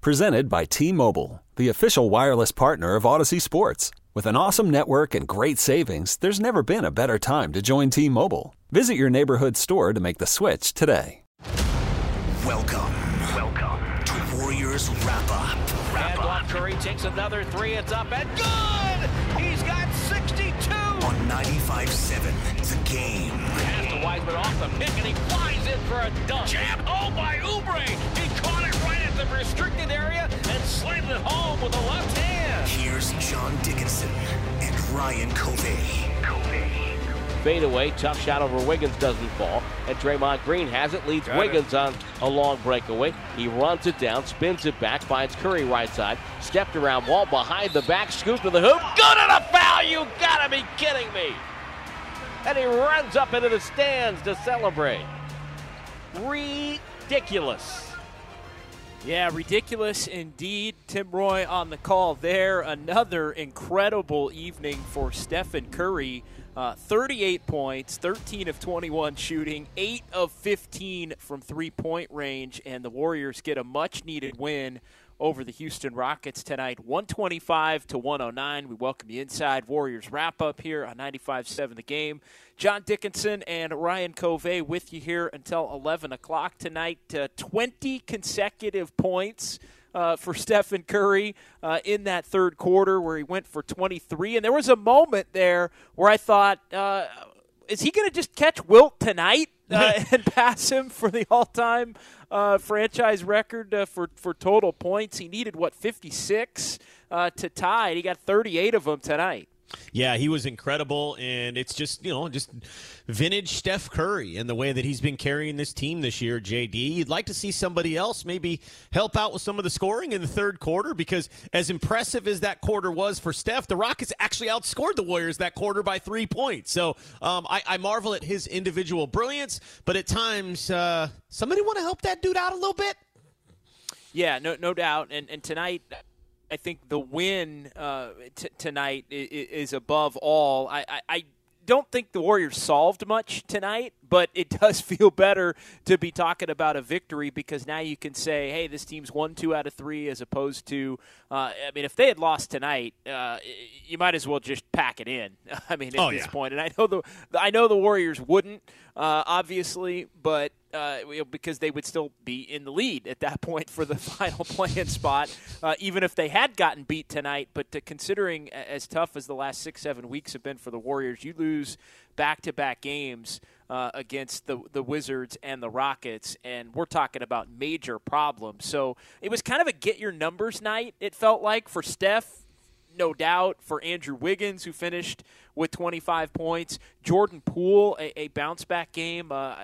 Presented by T Mobile, the official wireless partner of Audacy Sports. With an awesome network and great savings, there's never been a better time to join T Mobile. Visit your neighborhood store to make the switch today. Welcome. Welcome to Warriors Wrap Up. Wrap Up. Curry takes another three. It's up and good. He's got 62. On 95.7, the game. Pass to Wiseman off the pick, and he flies in for a dunk. Jam home by Oubre. He caught it right at the restricted area and slammed it home with a left hand. Here's John Dickinson and Ryan Covey. Covey. Fade away, tough shot over Wiggins doesn't fall, and Draymond Green has it, leads Got Wiggins on a long breakaway. He runs it down, spins it back, finds Curry right side, stepped around wall behind the back, scoop to the hoop, good and a foul! You gotta be kidding me! And he runs up into the stands to celebrate. Ridiculous. Yeah, ridiculous indeed. Tim Roye on the call there. Another incredible evening for Stephen Curry. Uh, 38 points, 13 of 21 shooting, 8 of 15 from three point range, and the Warriors get a much needed win over the Houston Rockets tonight, 125 to 109. We welcome you inside Warriors wrap up here on 95.7 The Game. John Dickinson and Ryan Covey with you here until 11 o'clock tonight. Uh, 20 consecutive points. Uh, for Stephen Curry uh, in that third quarter, where he went for 23. And there was a moment there where I thought, uh, is he going to just catch Wilt tonight uh, and pass him for the all time uh, franchise record uh, for, for total points? He needed, what, 56 to tie, and he got 38 of them tonight. Yeah, he was incredible, and it's just you know just vintage Steph Curry and the way that he's been carrying this team this year. JD, you'd like to see somebody else maybe help out with some of the scoring in the third quarter because as impressive as that quarter was for Steph, the Rockets actually outscored the Warriors that quarter by three points. So um, I, I, marvel at his individual brilliance, but at times uh, somebody want to help that dude out a little bit. Yeah, no, no doubt. And and tonight, I think the win uh, t- tonight is, is, above all. I, I, I, don't think the Warriors solved much tonight, but it does feel better to be talking about a victory because now you can say, hey, this team's won two out of three, as opposed to, uh, I mean, if they had lost tonight, uh, you might as well just pack it in. I mean, at oh, this yeah. point, and I know the I know the Warriors wouldn't, uh, obviously, but uh, because they would still be in the lead at that point for the final play-in spot, uh, even if they had gotten beat tonight. But considering as tough as the last six, seven weeks have been for the Warriors, you lose back-to-back games uh, against the the Wizards and the Rockets, and we're talking about major problems. So it was kind of a get your numbers night. It felt like for Steph no doubt, for Andrew Wiggins, who finished with 25 points. Jordan Poole, a, a bounce back game. Uh,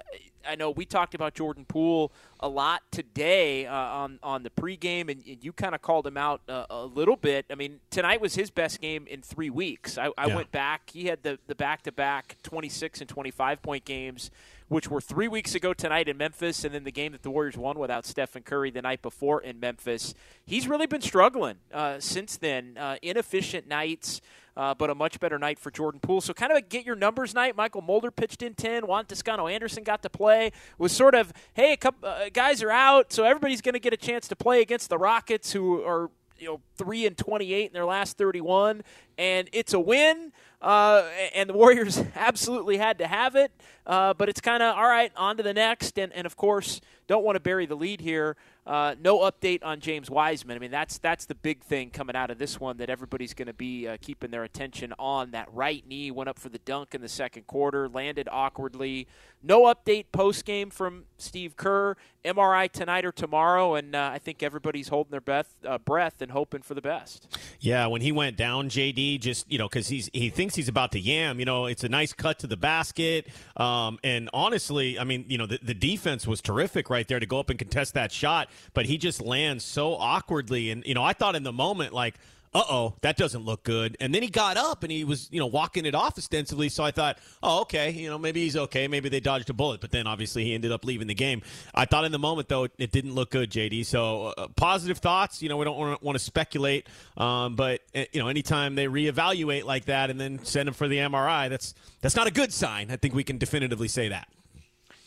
I know we talked about Jordan Poole a lot today uh, on on the pregame, and, and you kind of called him out uh, a little bit. I mean, tonight was his best game in three weeks. I, I Yeah. went back; he had the the back to back 26 and 25 point games, which were three weeks ago tonight in Memphis, and then the game that the Warriors won without Stephen Curry the night before in Memphis. He's really been struggling uh, since then. Uh, inefficient nights uh, but a much better night for Jordan Poole. So kind of a get your numbers night. Mychal Mulder pitched in 10. Juan Toscano Anderson got to play. Was sort of, hey, a couple uh, guys are out, so everybody's going to get a chance to play against the Rockets, who are you know three and 28 in their last 31, and it's a win. Uh, and the Warriors absolutely had to have it, uh, but it's kind of all right. On to the next, and and of course, don't want to bury the lead here. Uh, no update on James Wiseman. I mean, that's that's the big thing coming out of this one that everybody's going to be uh, keeping their attention on. That right knee went up for the dunk in the second quarter, landed awkwardly. No update post game from Steve Kerr. MRI tonight or tomorrow, and uh, I think everybody's holding their breath, uh, breath and hoping for the best. Yeah, when he went down, JD just you know because he's he thinks he's about to yam. You know, it's a nice cut to the basket, um, and honestly, I mean, you know, the, the defense was terrific right there to go up and contest that shot. but he just lands so awkwardly. And, you know, I thought in the moment, like, uh oh, that doesn't look good. And then he got up and he was, you know, walking it off ostensibly. So I thought, oh, okay, you know, maybe he's okay. Maybe they dodged a bullet. But then obviously he ended up leaving the game. I thought in the moment, though, it didn't look good, JD. So uh, positive thoughts. You know, we don't want to speculate. Um, but, uh, you know, anytime they reevaluate like that and then send him for the MRI, that's that's not a good sign. I think we can definitively say that.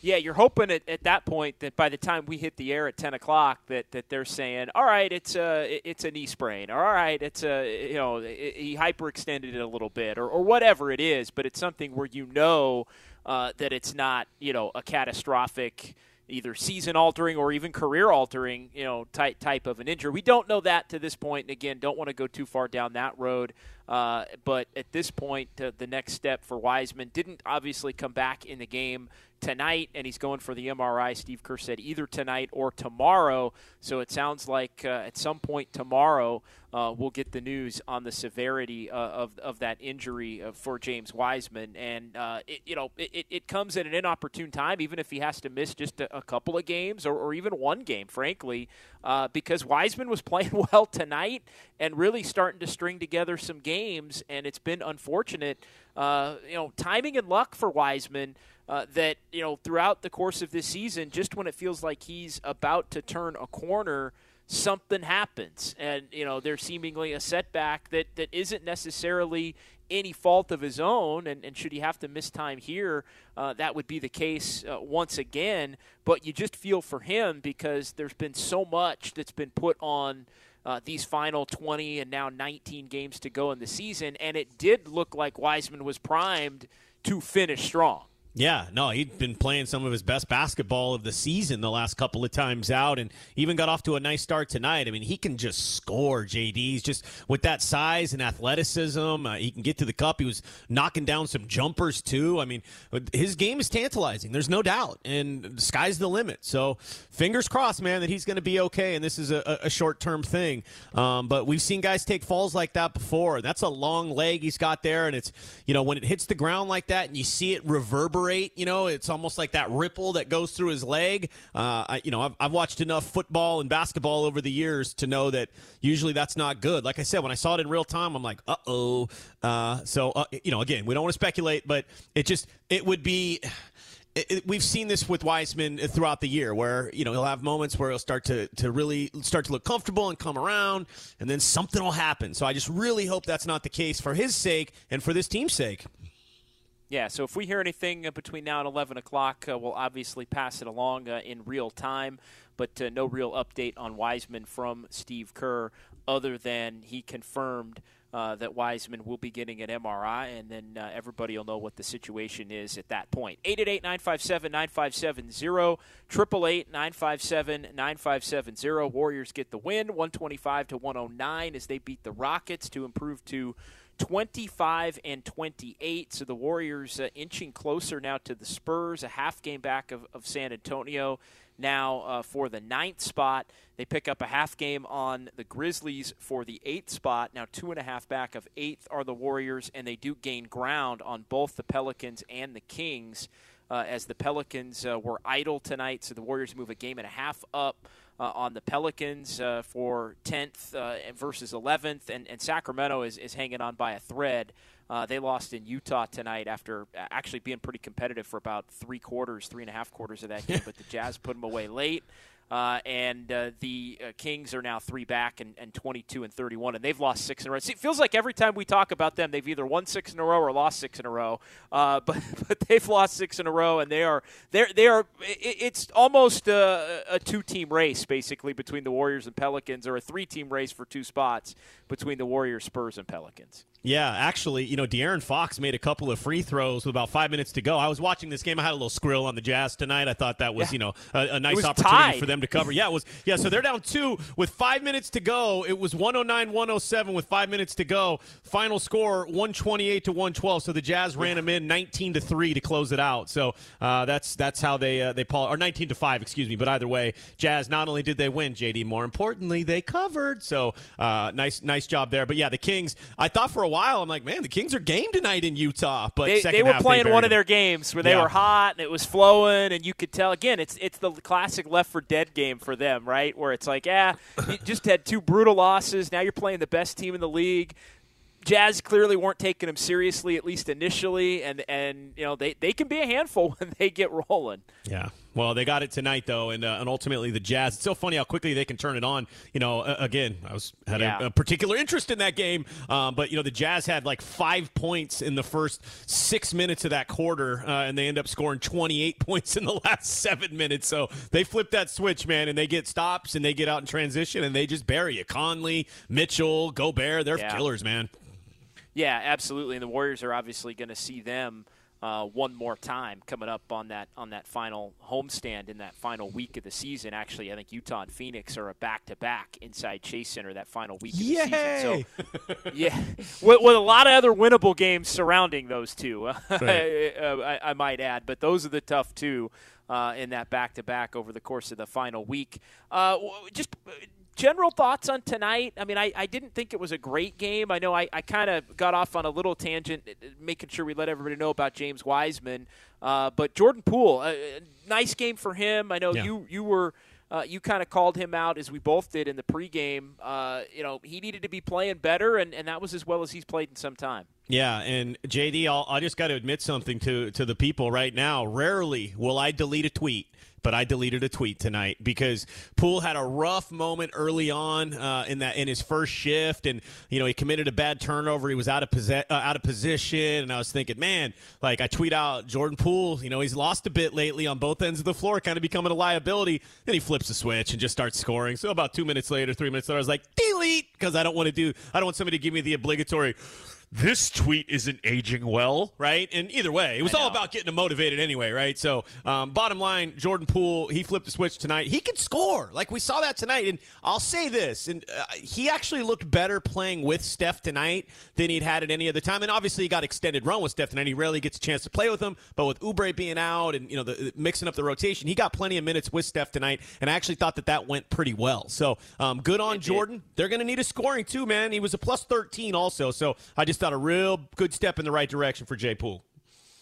Yeah, you're hoping at, at that point that by the time we hit the air at 10 o'clock that, that they're saying, all right, it's a it's a knee sprain, or all right, it's a you know he hyperextended it a little bit, or, or whatever it is, but it's something where you know uh, that it's not you know a catastrophic either season altering or even career altering, you know, type type of an injury. We don't know that to this point, and again, don't want to go too far down that road. Uh, but at this point, uh, the next step for Wiseman didn't obviously come back in the game tonight, and he's going for the MRI. Steve Kerr said either tonight or tomorrow. So it sounds like uh, at some point tomorrow uh, we'll get the news on the severity uh, of, of that injury uh, for James Wiseman. And, uh, it, you know, it, it comes at an inopportune time, even if he has to miss just a, a couple of games or, or, even one game, frankly, uh, because Wiseman was playing well tonight and really starting to string together some games. And it's been unfortunate, you know, timing and luck for Wiseman uh, that you know throughout the course of this season, just when it feels like he's about to turn a corner, something happens, and you know there's seemingly a setback that that isn't necessarily any fault of his own, and, and should he have to miss time here, uh, that would be the case uh, once again. But you just feel for him because there's been so much that's been put on. Uh, these final 20 and now 19 games to go in the season, and it did look like Wiseman was primed to finish strong. Yeah, no, he'd been playing some of his best basketball of the season the last couple of times out and even got off to a nice start tonight. I mean, he can just score, JD. He's just with that size and athleticism. Uh, he can get to the cup. He was knocking down some jumpers, too. I mean, his game is tantalizing. There's no doubt. And the sky's the limit. So fingers crossed, man, that he's going to be okay. And this is a, a short term thing. Um, but we've seen guys take falls like that before. That's a long leg he's got there. And it's, you know, when it hits the ground like that and you see it reverberate you know, it's almost like that ripple that goes through his leg. Uh, I, you know, I've, I've watched enough football and basketball over the years to know that usually that's not good. Like I said, when I saw it in real time, I'm like, uh-oh. Uh, so, uh, you know, again, we don't want to speculate, but it just, it would be we've seen this with Wiseman throughout the year, where you know he'll have moments where he'll start to to really start to look comfortable and come around, and then something will happen. So I just really hope that's not the case for his sake and for this team's sake. Yeah, so if we hear anything uh, between now and 11 o'clock, uh, we'll obviously pass it along uh, in real time, but uh, no real update on Wiseman from Steve Kerr other than he confirmed uh, that Wiseman will be getting an MRI, and then uh, everybody will know what the situation is at that point. 888 957 9570, 888 957 9570. Warriors get the win, 125 to 109 as they beat the Rockets to improve to 25 and 28. So the Warriors uh, inching closer now to the Spurs, a half game back of, of San Antonio. Now uh, for the ninth spot, they pick up a half game on the Grizzlies for the eighth spot. Now two and a half back of eighth are the Warriors, and they do gain ground on both the Pelicans and the Kings. Uh, as the Pelicans uh, were idle tonight, so the Warriors move a game and a half up uh, on the Pelicans uh, for 10th uh, versus 11th, and, and Sacramento is, is hanging on by a thread. Uh, they lost in Utah tonight after actually being pretty competitive for about three quarters, three and a half quarters of that game, but the Jazz put them away late. Uh, and uh, the uh, Kings are now three back and, and 22 and 31, and they've lost six in a row. See, it feels like every time we talk about them, they've either won six in a row or lost six in a row. Uh, but but they've lost six in a row, and they are they they are. It's almost a, a two team race basically between the Warriors and Pelicans, or a three team race for two spots between the Warriors, Spurs, and Pelicans. Yeah, actually, you know, De'Aaron Fox made a couple of free throws with about five minutes to go. I was watching this game. I had a little squirrel on the Jazz tonight. I thought that was, yeah. you know, a, a nice opportunity tied. for them to cover. Yeah, it was. Yeah, so they're down two with five minutes to go. It was 109 107 with five minutes to go. Final score 128 to 112. So the Jazz ran them in 19 to three to close it out. So uh, that's that's how they uh, they pull or 19 to five, excuse me. But either way, Jazz not only did they win, JD, more importantly, they covered. So uh, nice nice job there. But yeah, the Kings. I thought for a while, I'm like, man, the Kings are game tonight in Utah, but they, they were playing they one of their games where they yeah. were hot and it was flowing, and you could tell. Again, it's it's the classic left for dead game for them, right? Where it's like, yeah, you just had two brutal losses. Now you're playing the best team in the league. Jazz clearly weren't taking them seriously, at least initially, and and you know they, they can be a handful when they get rolling. Yeah, well, they got it tonight though, and uh, and ultimately the Jazz. It's so funny how quickly they can turn it on. You know, uh, again, I was had Yeah. a, a particular interest in that game, um, but you know the Jazz had like five points in the first six minutes of that quarter, uh, and they end up scoring 28 points in the last seven minutes. So they flip that switch, man, and they get stops and they get out in transition and they just bury you. Conley, Mitchell, Gobert, they're Yeah. killers, man. Yeah, absolutely. And the Warriors are obviously going to see them uh, one more time coming up on that on that final homestand in that final week of the season. Actually, I think Utah and Phoenix are a back to back inside Chase Center that final week of the season. So, yeah, with, with a lot of other winnable games surrounding those two, I, I, I might add. But those are the tough two uh, in that back to back over the course of the final week. Uh, just uh, general thoughts on tonight? I mean, I, I didn't think it was a great game. I know I, I kind of got off on a little tangent, uh, making sure we let everybody know about James Wiseman. Uh, but Jordan Poole, uh, nice game for him. I know Yeah. you you were. Uh, you kind of called him out as we both did in the pregame. Uh, you know, he needed to be playing better, and, and that was as well as he's played in some time. Yeah, and JD, I'll, I just got to admit something to to the people right now. Rarely will I delete a tweet, but I deleted a tweet tonight because Poole had a rough moment early on uh, in that in his first shift, and you know he committed a bad turnover. He was out of possess, uh, out of position, and I was thinking, man, like I tweet out Jordan Poole. You know he's lost a bit lately on both ends of the floor, kind of becoming a liability. Then he flips the switch and just starts scoring. So about two minutes later, three minutes later, I was like, delete because I don't want to do. I don't want somebody to give me the obligatory this tweet isn't aging well, right? And either way, it was all about getting him motivated anyway, right? So, um, bottom line, Jordan Poole, he flipped the switch tonight. He can score, like we saw that tonight. And I'll say this, and uh, he actually looked better playing with Steph tonight than he'd had at any other time. And obviously, he got extended run with Steph tonight. He rarely gets a chance to play with him, but with Oubre being out and you know the, mixing up the rotation, he got plenty of minutes with Steph tonight. And I actually thought that that went pretty well. So, um, good on Jordan. They're going to need a scoring too, man. He was a plus 13 also. So I just thought a real good step in the right direction for Jay Poole.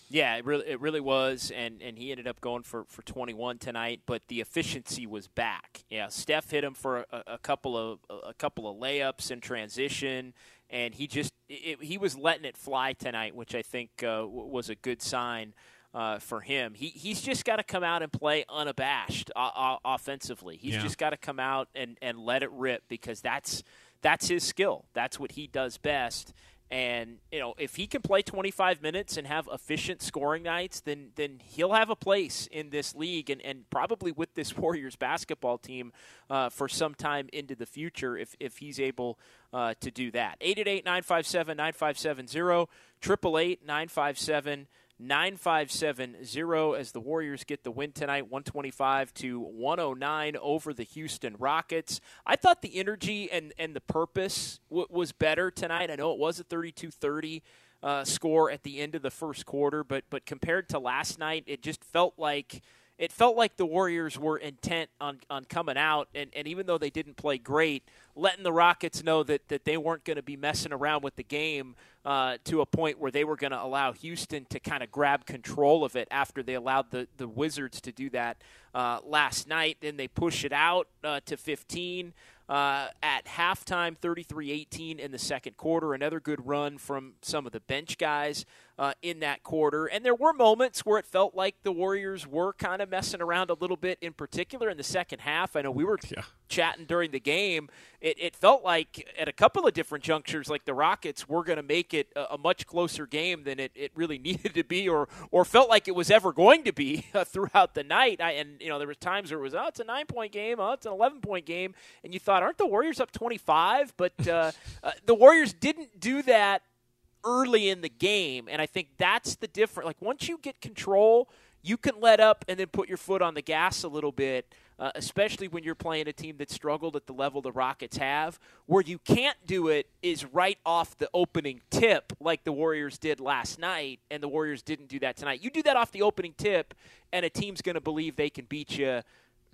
Yeah, it really, it really was, and, and he ended up going for, for 21 tonight. But the efficiency was back. Yeah, Steph hit him for a, a couple of a couple of layups in transition, and he just it, he was letting it fly tonight, which I think uh, was a good sign. Uh, for him, he he's just got to come out and play unabashed uh, uh, offensively. He's Yeah. just got to come out and, and let it rip because that's that's his skill. That's what he does best. And you know, if he can play 25 minutes and have efficient scoring nights, then then he'll have a place in this league and, and probably with this Warriors basketball team uh, for some time into the future if, if he's able uh, to do that. 888-957-9570, 888-957 9570 as the Warriors get the win tonight 125 to 109 over the Houston Rockets. I thought the energy and and the purpose w- was better tonight. I know it was a 32-30 uh, score at the end of the first quarter, but but compared to last night, it just felt like it felt like the Warriors were intent on, on coming out, and, and even though they didn't play great, letting the Rockets know that, that they weren't going to be messing around with the game uh, to a point where they were going to allow Houston to kind of grab control of it after they allowed the, the Wizards to do that uh, last night. Then they push it out uh, to 15. Uh, at halftime, 33 18 in the second quarter. Another good run from some of the bench guys uh, in that quarter. And there were moments where it felt like the Warriors were kind of messing around a little bit, in particular in the second half. I know we were chatting during the game. It, it felt like at a couple of different junctures, like the Rockets were going to make it a, a much closer game than it, it really needed to be, or or felt like it was ever going to be uh, throughout the night. I, and you know there were times where it was, oh, it's a nine point game, oh, it's an eleven point game, and you thought, aren't the Warriors up twenty five? But uh, uh, the Warriors didn't do that early in the game, and I think that's the difference. Like once you get control, you can let up and then put your foot on the gas a little bit. Uh, especially when you're playing a team that struggled at the level the Rockets have. Where you can't do it is right off the opening tip, like the Warriors did last night, and the Warriors didn't do that tonight. You do that off the opening tip, and a team's going to believe they can beat you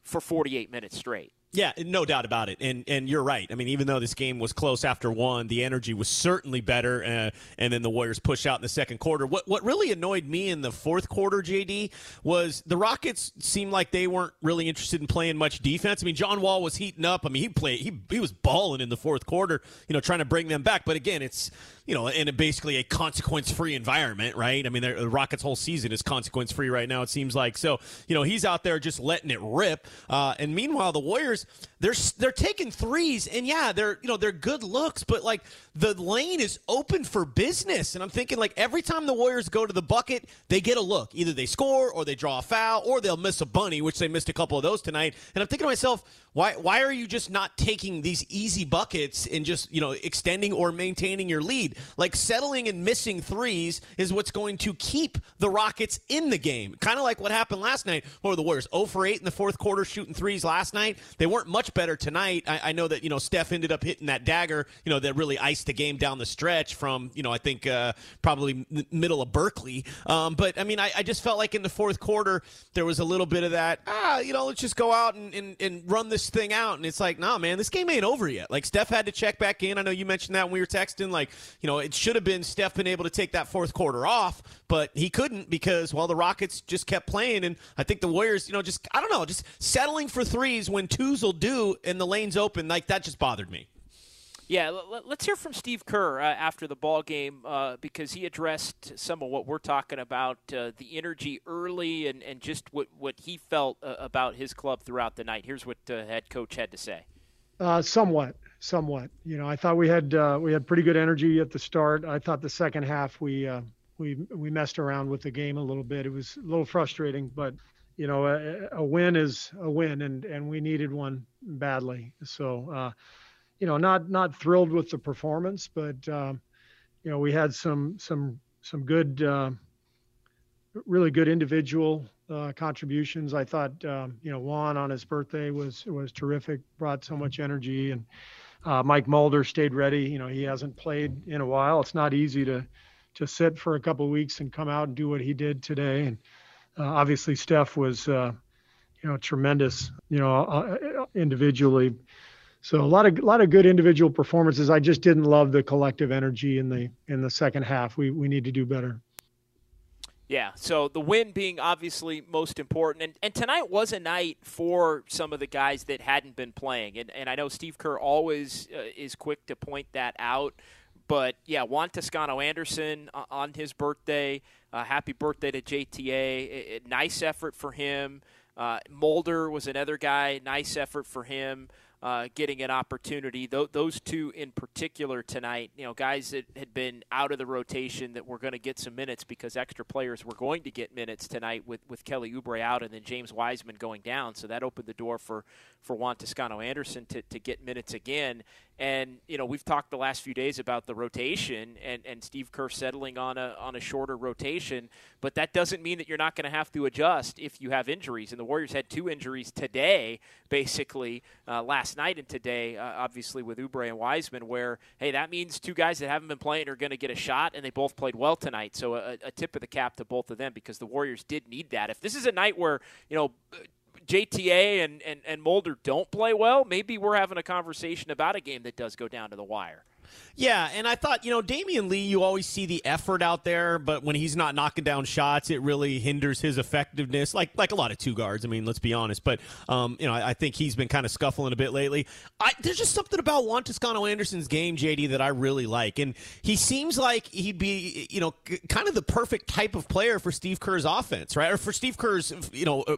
for 48 minutes straight. Yeah, no doubt about it. And and you're right. I mean, even though this game was close after one, the energy was certainly better. Uh, and then the Warriors push out in the second quarter. What what really annoyed me in the fourth quarter, JD, was the Rockets seemed like they weren't really interested in playing much defense. I mean, John Wall was heating up. I mean, he played he he was balling in the fourth quarter. You know, trying to bring them back. But again, it's you know, in a basically a consequence free environment, right? I mean, the Rockets' whole season is consequence free right now. It seems like so. You know, he's out there just letting it rip. Uh, and meanwhile, the Warriors they're they're taking threes, and yeah, they're you know they're good looks, but like the lane is open for business. And I'm thinking like every time the Warriors go to the bucket, they get a look. Either they score, or they draw a foul, or they'll miss a bunny, which they missed a couple of those tonight. And I'm thinking to myself, why why are you just not taking these easy buckets and just you know extending or maintaining your lead? Like settling and missing threes is what's going to keep the Rockets in the game. Kind of like what happened last night, or the Warriors 0 for 8 in the fourth quarter shooting threes last night. They weren't much better tonight. I, I, know that you know Steph ended up hitting that dagger, you know, that really iced the game down the stretch from you know I think uh, probably middle of Berkeley. Um, but I mean, I, I, just felt like in the fourth quarter there was a little bit of that. Ah, you know, let's just go out and, and, and run this thing out. And it's like, nah, man, this game ain't over yet. Like Steph had to check back in. I know you mentioned that when we were texting. Like, you know, it should have been Steph been able to take that fourth quarter off, but he couldn't because well the Rockets just kept playing, and I think the Warriors, you know, just I don't know, just settling for threes when twos will do and the lane's open, like that just bothered me. Yeah, let's hear from Steve Kerr uh, after the ball game uh, because he addressed some of what we're talking about, uh, the energy early, and, and just what, what he felt uh, about his club throughout the night. Here's what the head coach had to say. Uh, somewhat, somewhat. You know, I thought we had uh, we had pretty good energy at the start. I thought the second half we we we messed around with the game a little bit. It was a little frustrating, but you know, a, a, win is a win, and and we needed one badly. So, uh, you know, not not thrilled with the performance, but um, you know, we had some some some good, uh, really good individual uh, contributions. I thought, um, you know, Juan on his birthday was was terrific, brought so much energy, and uh, Mike Mulder stayed ready. You know, he hasn't played in a while. It's not easy to to sit for a couple of weeks and come out and do what he did today, and uh, obviously, Steph was, uh, you know, tremendous, you know, uh, individually. So a lot of a lot of good individual performances. I just didn't love the collective energy in the in the second half. We we need to do better. Yeah, so the win being obviously most important. And, and tonight was a night for some of the guys that hadn't been playing. And, and I know Steve Kerr always uh, is quick to point that out. But yeah, Juan Toscano Anderson uh, on his birthday. Uh, happy birthday to JTA. nice effort for him. Uh, Mulder was another guy. Nice effort for him uh, getting an opportunity. Th- those two in particular tonight, you know, guys that had been out of the rotation that were going to get some minutes because extra players were going to get minutes tonight with, with Kelly Oubre out and then James Wiseman going down. So that opened the door for, for Juan Toscano Anderson to, to get minutes again. And you know we've talked the last few days about the rotation and, and Steve Kerr settling on a on a shorter rotation, but that doesn't mean that you're not going to have to adjust if you have injuries. And the Warriors had two injuries today, basically uh, last night and today, uh, obviously with Oubre and Wiseman. Where hey, that means two guys that haven't been playing are going to get a shot, and they both played well tonight. So a, a tip of the cap to both of them because the Warriors did need that. If this is a night where you know JTA and, and, and Mulder don't play well, maybe we're having a conversation about a game that does go down to the wire. Yeah, and I thought, you know, Damion Lee, you always see the effort out there, but when he's not knocking down shots, it really hinders his effectiveness. Like like a lot of two guards. I mean, let's be honest. But um, you know, I, I think he's been kind of scuffling a bit lately. I, there's just something about Juan Toscano Anderson's game, JD, that I really like, and he seems like he'd be, you know, kind of the perfect type of player for Steve Kerr's offense, right? Or for Steve Kerr's, you know, uh,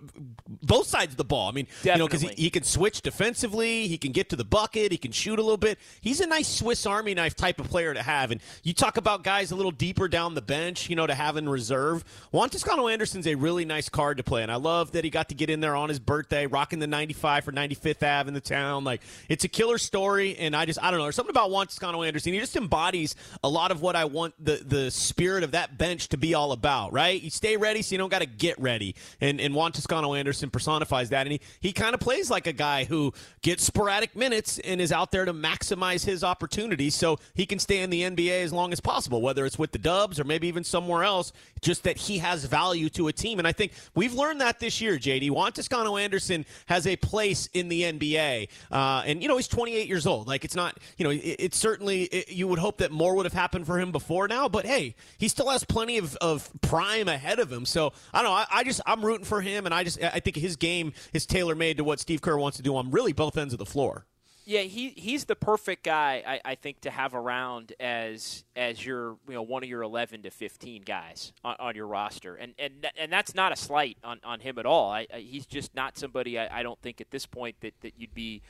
both sides of the ball. I mean, Definitely. you know, because he, he can switch defensively, he can get to the bucket, he can shoot a little bit. He's a nice Swiss Army Army knife type of player to have. And you talk about guys a little deeper down the bench, you know, to have in reserve. Juan Toscano Anderson's a really nice card to play. And I love that he got to get in there on his birthday, rocking the 95 for 95th Ave in the town. Like, it's a killer story. And I just, I don't know, there's something about Juan Toscano Anderson. He just embodies a lot of what I want the, the spirit of that bench to be all about, right? You stay ready so you don't got to get ready. And, and Juan Toscano Anderson personifies that. And he, he kind of plays like a guy who gets sporadic minutes and is out there to maximize his opportunities so he can stay in the NBA as long as possible, whether it's with the Dubs or maybe even somewhere else, just that he has value to a team. And I think we've learned that this year, JD. Juan Toscano Anderson has a place in the NBA. Uh, and, you know, he's 28 years old. Like, it's not, you know, it, it's certainly, it, you would hope that more would have happened for him before now, but hey, he still has plenty of, of prime ahead of him. So I don't know. I, I just, I'm rooting for him. And I just, I think his game is tailor made to what Steve Kerr wants to do on really both ends of the floor. Yeah, he he's the perfect guy I, I think to have around as as your you know one of your eleven to fifteen guys on, on your roster, and and and that's not a slight on, on him at all. I, I, he's just not somebody I, I don't think at this point that, that you'd be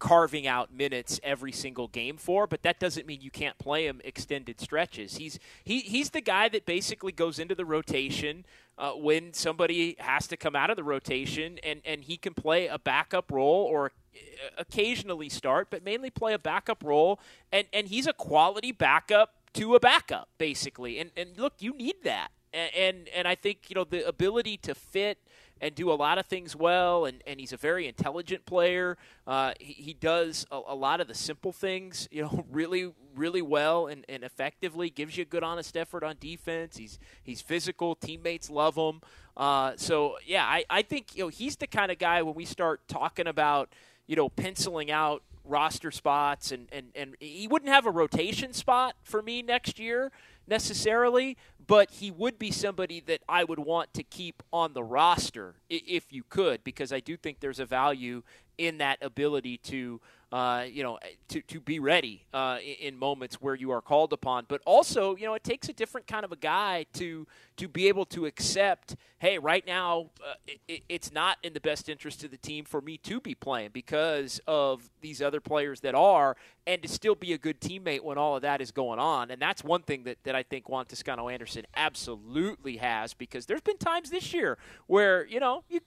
carving out minutes every single game for, but that doesn't mean you can't play him extended stretches. He's he, he's the guy that basically goes into the rotation uh, when somebody has to come out of the rotation, and, and he can play a backup role or uh, occasionally start, but mainly play a backup role, and, and he's a quality backup to a backup, basically. And, and look, you need that. And, and, and I think, you know, the ability to fit – and do a lot of things well, and, and he's a very intelligent player. Uh, he, he does a, a, lot of the simple things, you know, really, really well and, and effectively. Gives you a good, honest effort on defense. He's he's physical. Teammates love him. Uh, so yeah, I, I think you know he's the kind of guy when we start talking about you know penciling out roster spots and, and, and he wouldn't have a rotation spot for me next year necessarily, but he would be somebody that I would want to keep on the roster if you could, because I do think there's a value in that ability to uh, you know, to, to be ready uh, in moments where you are called upon. But also, you know, it takes a different kind of a guy to to be able to accept, hey, right now uh, it, it's not in the best interest of the team for me to be playing because of these other players that are, and to still be a good teammate when all of that is going on. And that's one thing that, that I think Juan Toscano Anderson absolutely has because there's been times this year where, you know, you,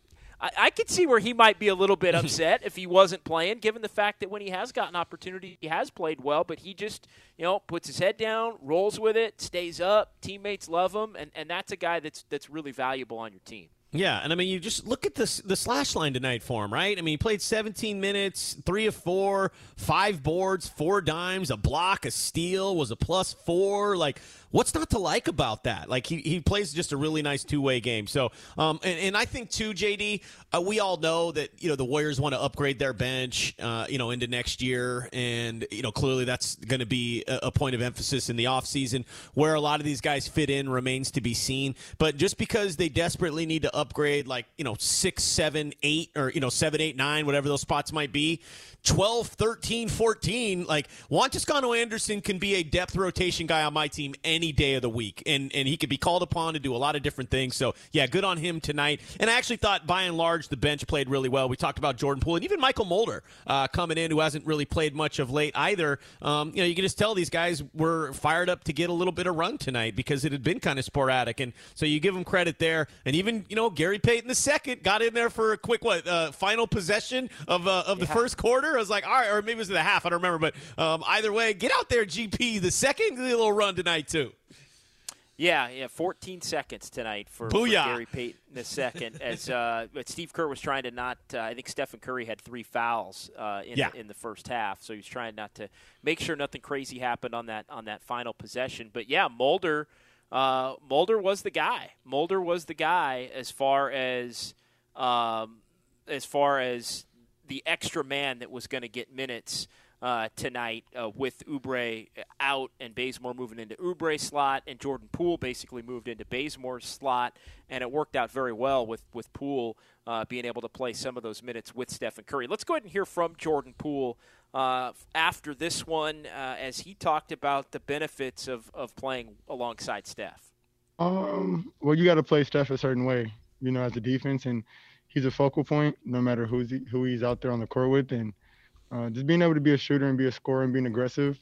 I, I could see where he might be a little bit upset if he wasn't playing, given the fact that when he has gotten opportunity, he has played well, but he just, you know, puts his head down, rolls with it, stays up. Teammates love him, and, and that's a guy that's that's really valuable on your team. Yeah, and I mean, you just look at this the slash line tonight for him, right? I mean, he played 17 minutes, three of four, five boards, four dimes, a block, a steal, was a plus four. Like, what's not to like about that? Like he, he plays just a really nice two way game. So, um, and, and I think too, JD, uh, we all know that you know the Warriors want to upgrade their bench, uh, you know, into next year, and you know clearly that's going to be a, a, point of emphasis in the offseason. Where a lot of these guys fit in remains to be seen. But just because they desperately need to upgrade, like you know six, seven, eight, or you know seven, eight, nine, whatever those spots might be, 12, 13, 14, like Juan Toscano Anderson can be a depth rotation guy on my team any day of the week. And and he could be called upon to do a lot of different things. So yeah, good on him tonight. And I actually thought by and large the bench played really well. We talked about Jordan Poole and even Mychal Mulder uh, coming in who hasn't really played much of late either. Um, you know, you can just tell these guys were fired up to get a little bit of run tonight because it had been kind of sporadic. And so you give them credit there. And even, you know, Gary Payton the second got in there for a quick what uh, final possession of uh, of the yeah. first quarter. I was like, all right, or maybe it was the half. I don't remember, but um, either way, get out there, GP. The second little run tonight too. Yeah, yeah, 14 seconds tonight for, for Gary Payton the second. as uh, but Steve Kerr was trying to not. Uh, I think Stephen Curry had three fouls uh, in yeah. the, in the first half, so he was trying not to make sure nothing crazy happened on that on that final possession. But yeah, Mulder, uh, Mulder was the guy. Mulder was the guy as far as um, as far as the extra man that was going to get minutes uh, tonight uh, with Oubre out and Bazemore moving into Oubre's slot and Jordan Poole basically moved into Bazemore's slot. And it worked out very well with, with Poole uh, being able to play some of those minutes with Stephen Curry. Let's go ahead and hear from Jordan Poole uh, after this one uh, as he talked about the benefits of, of playing alongside Steph. Um, well, you got to play Steph a certain way, you know, as a defense. And he's a focal point no matter who's he, who he's out there on the court with, and uh, just being able to be a shooter and be a scorer and being aggressive,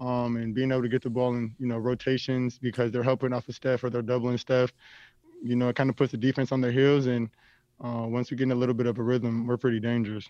um, and being able to get the ball in you know rotations because they're helping off the Steph or they're doubling Steph. You know, it kind of puts the defense on their heels, and uh, once we get in a little bit of a rhythm, we're pretty dangerous.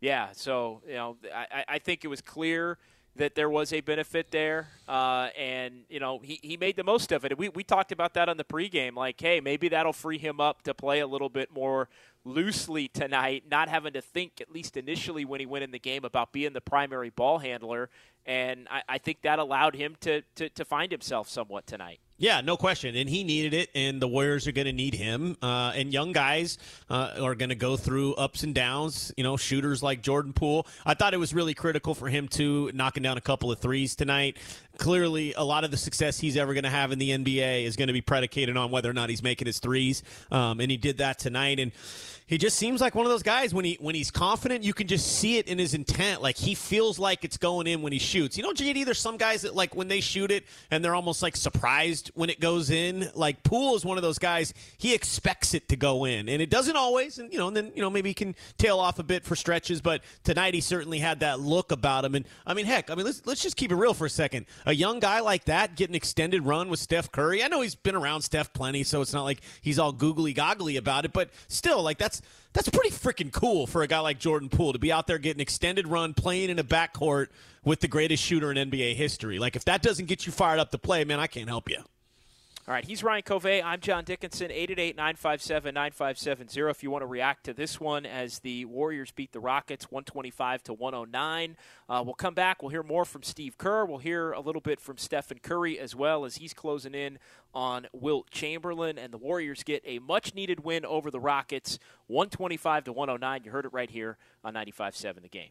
Yeah, so you know, I, I think it was clear that there was a benefit there, uh, and you know he, he made the most of it. We we talked about that on the pregame, like, hey, maybe that'll free him up to play a little bit more loosely tonight, not having to think, at least initially when he went in the game, about being the primary ball handler. And I, I think that allowed him to, to, to find himself somewhat tonight. Yeah, no question. And he needed it, and the Warriors are going to need him. Uh, and young guys uh, are going to go through ups and downs. You know, shooters like Jordan Poole. I thought it was really critical for him to knocking down a couple of threes tonight. Clearly, a lot of the success he's ever going to have in the NBA is going to be predicated on whether or not he's making his threes. Um, and he did that tonight. And he just seems like one of those guys when he when he's confident, you can just see it in his intent. Like he feels like it's going in when he shoots. You know, JD, there's some guys that like when they shoot it and they're almost like surprised when it goes in. Like Poole is one of those guys. He expects it to go in, and it doesn't always. And you know, and then you know maybe he can tail off a bit for stretches. But tonight he certainly had that look about him. And I mean, heck, I mean, let's let's just keep it real for a second. A young guy like that getting an extended run with Steph Curry. I know he's been around Steph plenty, so it's not like he's all googly goggly about it. But still, like that's that's pretty freaking cool for a guy like Jordan Poole to be out there getting extended run, playing in a backcourt with the greatest shooter in NBA history. Like, if that doesn't get you fired up to play, man, I can't help you. All right, he's Ryan Covey. I'm John Dickinson, 888 957 9570. If you want to react to this one as the Warriors beat the Rockets 125 to 109, uh, we'll come back. We'll hear more from Steve Kerr. We'll hear a little bit from Stephen Curry as well as he's closing in on Wilt Chamberlain. And the Warriors get a much needed win over the Rockets 125 to 109. You heard it right here on 95.7 the game.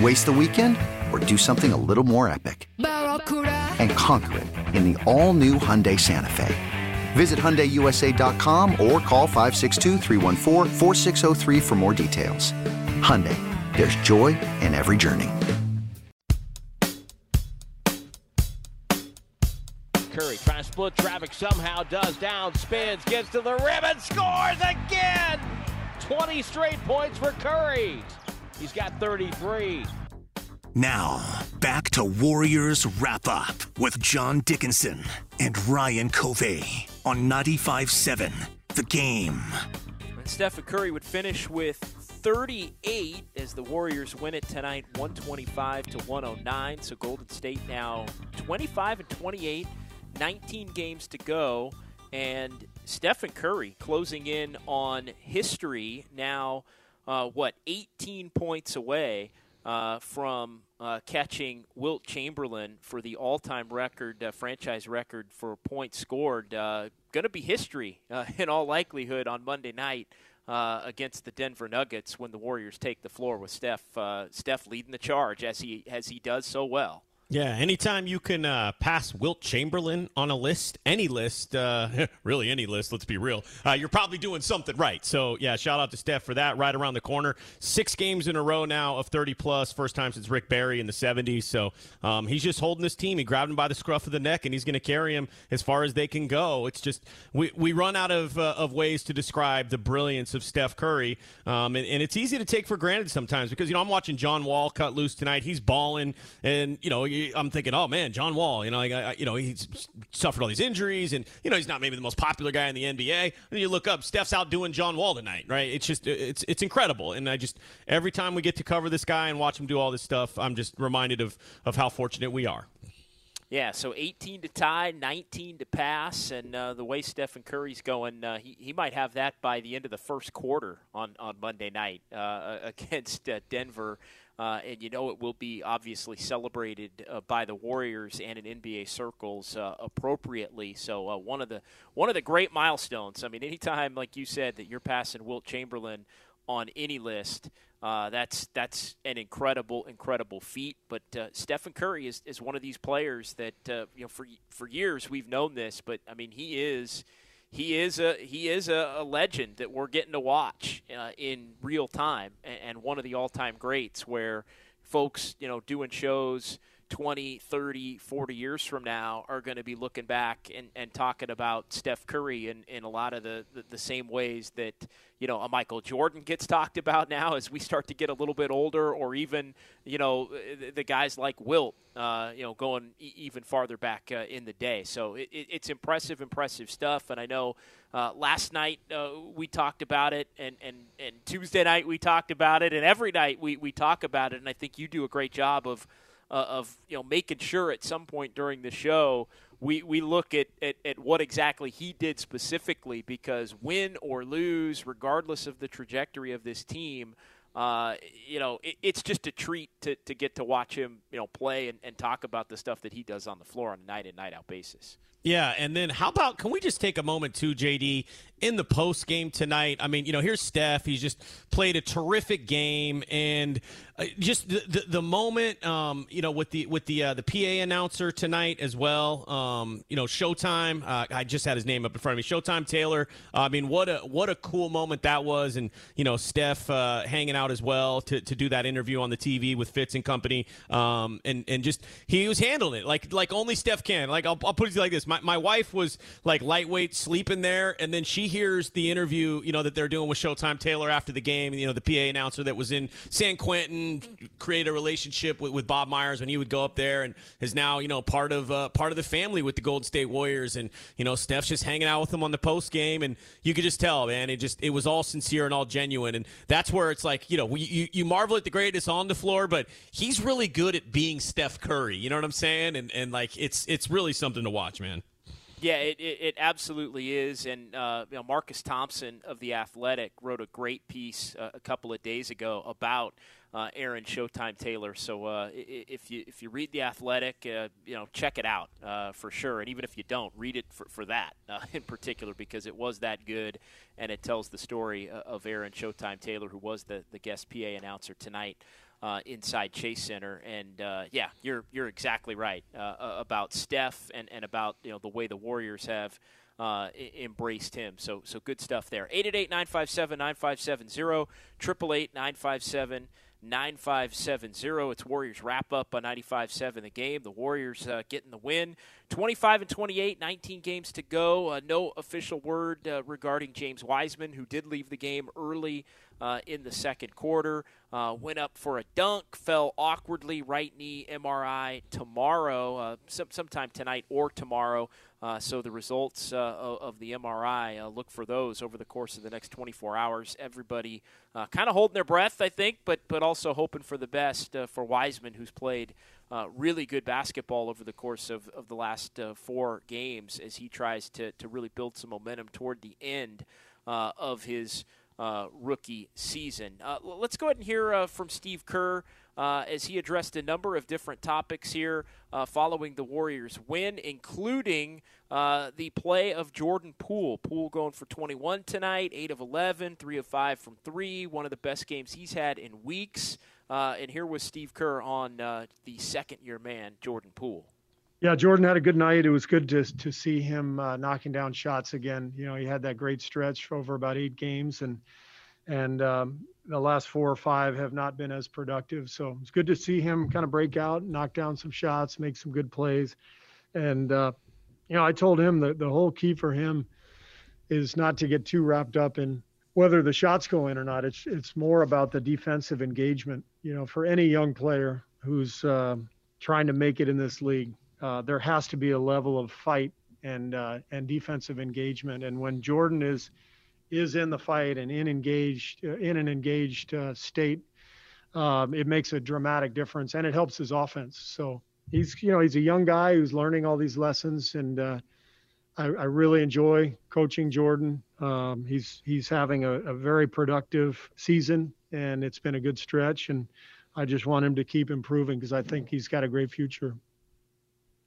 Waste the weekend or do something a little more epic? And conquer it in the all new Hyundai Santa Fe. Visit HyundaiUSA.com or call 562 for more details. Hyundai, there's joy in every journey. Curry trying to split traffic somehow, does down, spins, gets to the rim and scores again! 20 straight points for Curry. He's got 33. Now, back to Warriors Wrap Up with John Dickinson and Ryan Covey on 95.7 The Game. And Stephen Curry would finish with 38 as the Warriors win it tonight, 125 to 109. So Golden State now 25 and 28, 19 games to go. And Stephen Curry closing in on history now, uh, what, 18 points away uh, from uh, catching Wilt Chamberlain for the all-time record, uh, franchise record for points scored. Uh, Going to be history uh, in all likelihood on Monday night. Against the Denver Nuggets, when the Warriors take the floor with Steph, Steph leading the charge as he as he does so well. Yeah, anytime you can uh, pass Wilt Chamberlain on a list, any list, uh, really any list, let's be real, uh, you're probably doing something right. So, yeah, shout out to Steph for that. Right around the corner. Six games in a row now of 30. First time since Rick Barry in the 70s. So um, he's just holding this team. He grabbed him by the scruff of the neck, and he's going to carry him as far as they can go. It's just, we, we run out of, uh, of ways to describe the brilliance of Steph Curry. Um, and, and it's easy to take for granted sometimes because, you know, I'm watching John Wall cut loose tonight. He's balling, and, you know, I'm thinking, oh man, John Wall. You know, like, I, you know, he's suffered all these injuries, and you know, he's not maybe the most popular guy in the NBA. And you look up, Steph's out doing John Wall tonight, right? It's just, it's it's incredible. And I just every time we get to cover this guy and watch him do all this stuff, I'm just reminded of of how fortunate we are. Yeah, so 18 to tie, 19 to pass, and uh, the way Stephen Curry's going, uh, he, he might have that by the end of the first quarter on, on Monday night uh, against uh, Denver. Uh, and you know it will be obviously celebrated uh, by the Warriors and in NBA circles uh, appropriately. So uh, one of the one of the great milestones. I mean, anytime like you said that you're passing Wilt Chamberlain on any list, uh, that's that's an incredible incredible feat. But uh, Stephen Curry is, is one of these players that you know for for years we've known this, but I mean he is he is a he is a, a legend that we're getting to watch uh, in real time, and, and, one of the all-time greats. Where folks, you know, doing shows 20, 30, 40 years from now are going to be looking back and, and talking about Steph Curry in, in a lot of the, the, the, same ways that, you know, a Michael Jordan gets talked about now as we start to get a little bit older, or even, you know, the, the guys like Wilt, uh, you know, going e- even farther back uh, in the day. So it, it's impressive, impressive stuff. And I know uh, last night uh, we talked about it, and, and, and Tuesday night we talked about it, and every night we, we talk about it. And I think you do a great job of – uh, of you know making sure at some point during the show we, we look at, at, at what exactly he did specifically because win or lose, regardless of the trajectory of this team, uh, you know, it, it's just a treat to, to get to watch him, you know, play and, and talk about the stuff that he does on the floor on a night in, night out basis. Yeah, and then how about can we just take a moment too, JD, in the post game tonight? I mean, you know, here's Steph. He's just played a terrific game, and uh, just the, the, the moment, um, you know, with the with the uh, the PA announcer tonight as well. Um, you know, Showtime. Uh, I just had his name up in front of me. Showtime Taylor. I mean, what a what a cool moment that was, and you know, Steph uh, hanging out as well to, to do that interview on the TV with Fitz and company, um, and and just he was handling it like like only Steph can. Like I'll, I'll put it like this my, my wife was like lightweight sleeping there, and then she hears the interview, you know, that they're doing with Showtime Taylor after the game. You know, the PA announcer that was in San Quentin create a relationship with, with Bob Myers when he would go up there, and is now you know part of uh, part of the family with the Golden State Warriors. And you know, Steph's just hanging out with them on the post game, and you could just tell, man, it just it was all sincere and all genuine. And that's where it's like, you know, you you marvel at the greatness on the floor, but he's really good at being Steph Curry. You know what I'm saying? And and like it's it's really something to watch, man. Yeah, it, it, it, absolutely is. And uh, you know, Marcus Thompson of The Athletic wrote a great piece uh, a couple of days ago about uh, Aaron Showtime Taylor. So uh, if you if you read The Athletic, uh, you know check it out uh, for sure. And even if you don't, read it for, for that in particular because it was that good, and it tells the story of Aaron Showtime Taylor, who was the the guest PA announcer tonight uh, inside Chase Center. And uh, yeah, you're you're exactly right uh, about Steph and, and about you know the way the Warriors have. Uh, embraced him. So so good stuff there. 888-957-9570, 888 9570. It's Warriors wrap up on 95-7 the game. The Warriors uh, getting the win. 25 and 28, 19 games to go. Uh, no official word uh, regarding James Wiseman, who did leave the game early uh, in the second quarter. Uh, went up for a dunk, fell awkwardly, right knee MRI tomorrow, uh, some, sometime tonight or tomorrow. Uh, so the results uh, of the MRI, look for those over the course of the next 24 hours. Everybody kind of holding their breath, I think, but but also hoping for the best for Wiseman, who's played really good basketball over the course of, of the last four games as he tries to, to really build some momentum toward the end of his – uh, rookie season. Uh, let's go ahead and hear uh, from Steve Kerr uh, as he addressed a number of different topics here uh, following the Warriors' win, including uh, the play of Jordan Poole. Poole going for 21 tonight, 8 of 11, 3 of 5 from 3, one of the best games he's had in weeks. And here was Steve Kerr on the second year man, Jordan Poole. Yeah, Jordan had a good night. It was good to to see him uh, knocking down shots again. You know, he had that great stretch over about eight games, and and um, the last four or five have not been as productive. So it's good to see him kind of break out, knock down some shots, make some good plays, and uh, you know, I told him that the whole key for him is not to get too wrapped up in whether the shots go in or not. It's it's more about the defensive engagement. You know, for any young player who's uh, trying to make it in this league uh, there has to be a level of fight and uh, and defensive engagement. And when Jordan is is in the fight and in engaged uh, in an engaged uh, state, um, it makes a dramatic difference and it helps his offense. So he's you know he's a young guy who's learning all these lessons and. Uh, I, I, really enjoy coaching Jordan. Um, he's he's having a, a very productive season, and it's been a good stretch. And I just want him to keep improving because I think he's got a great future.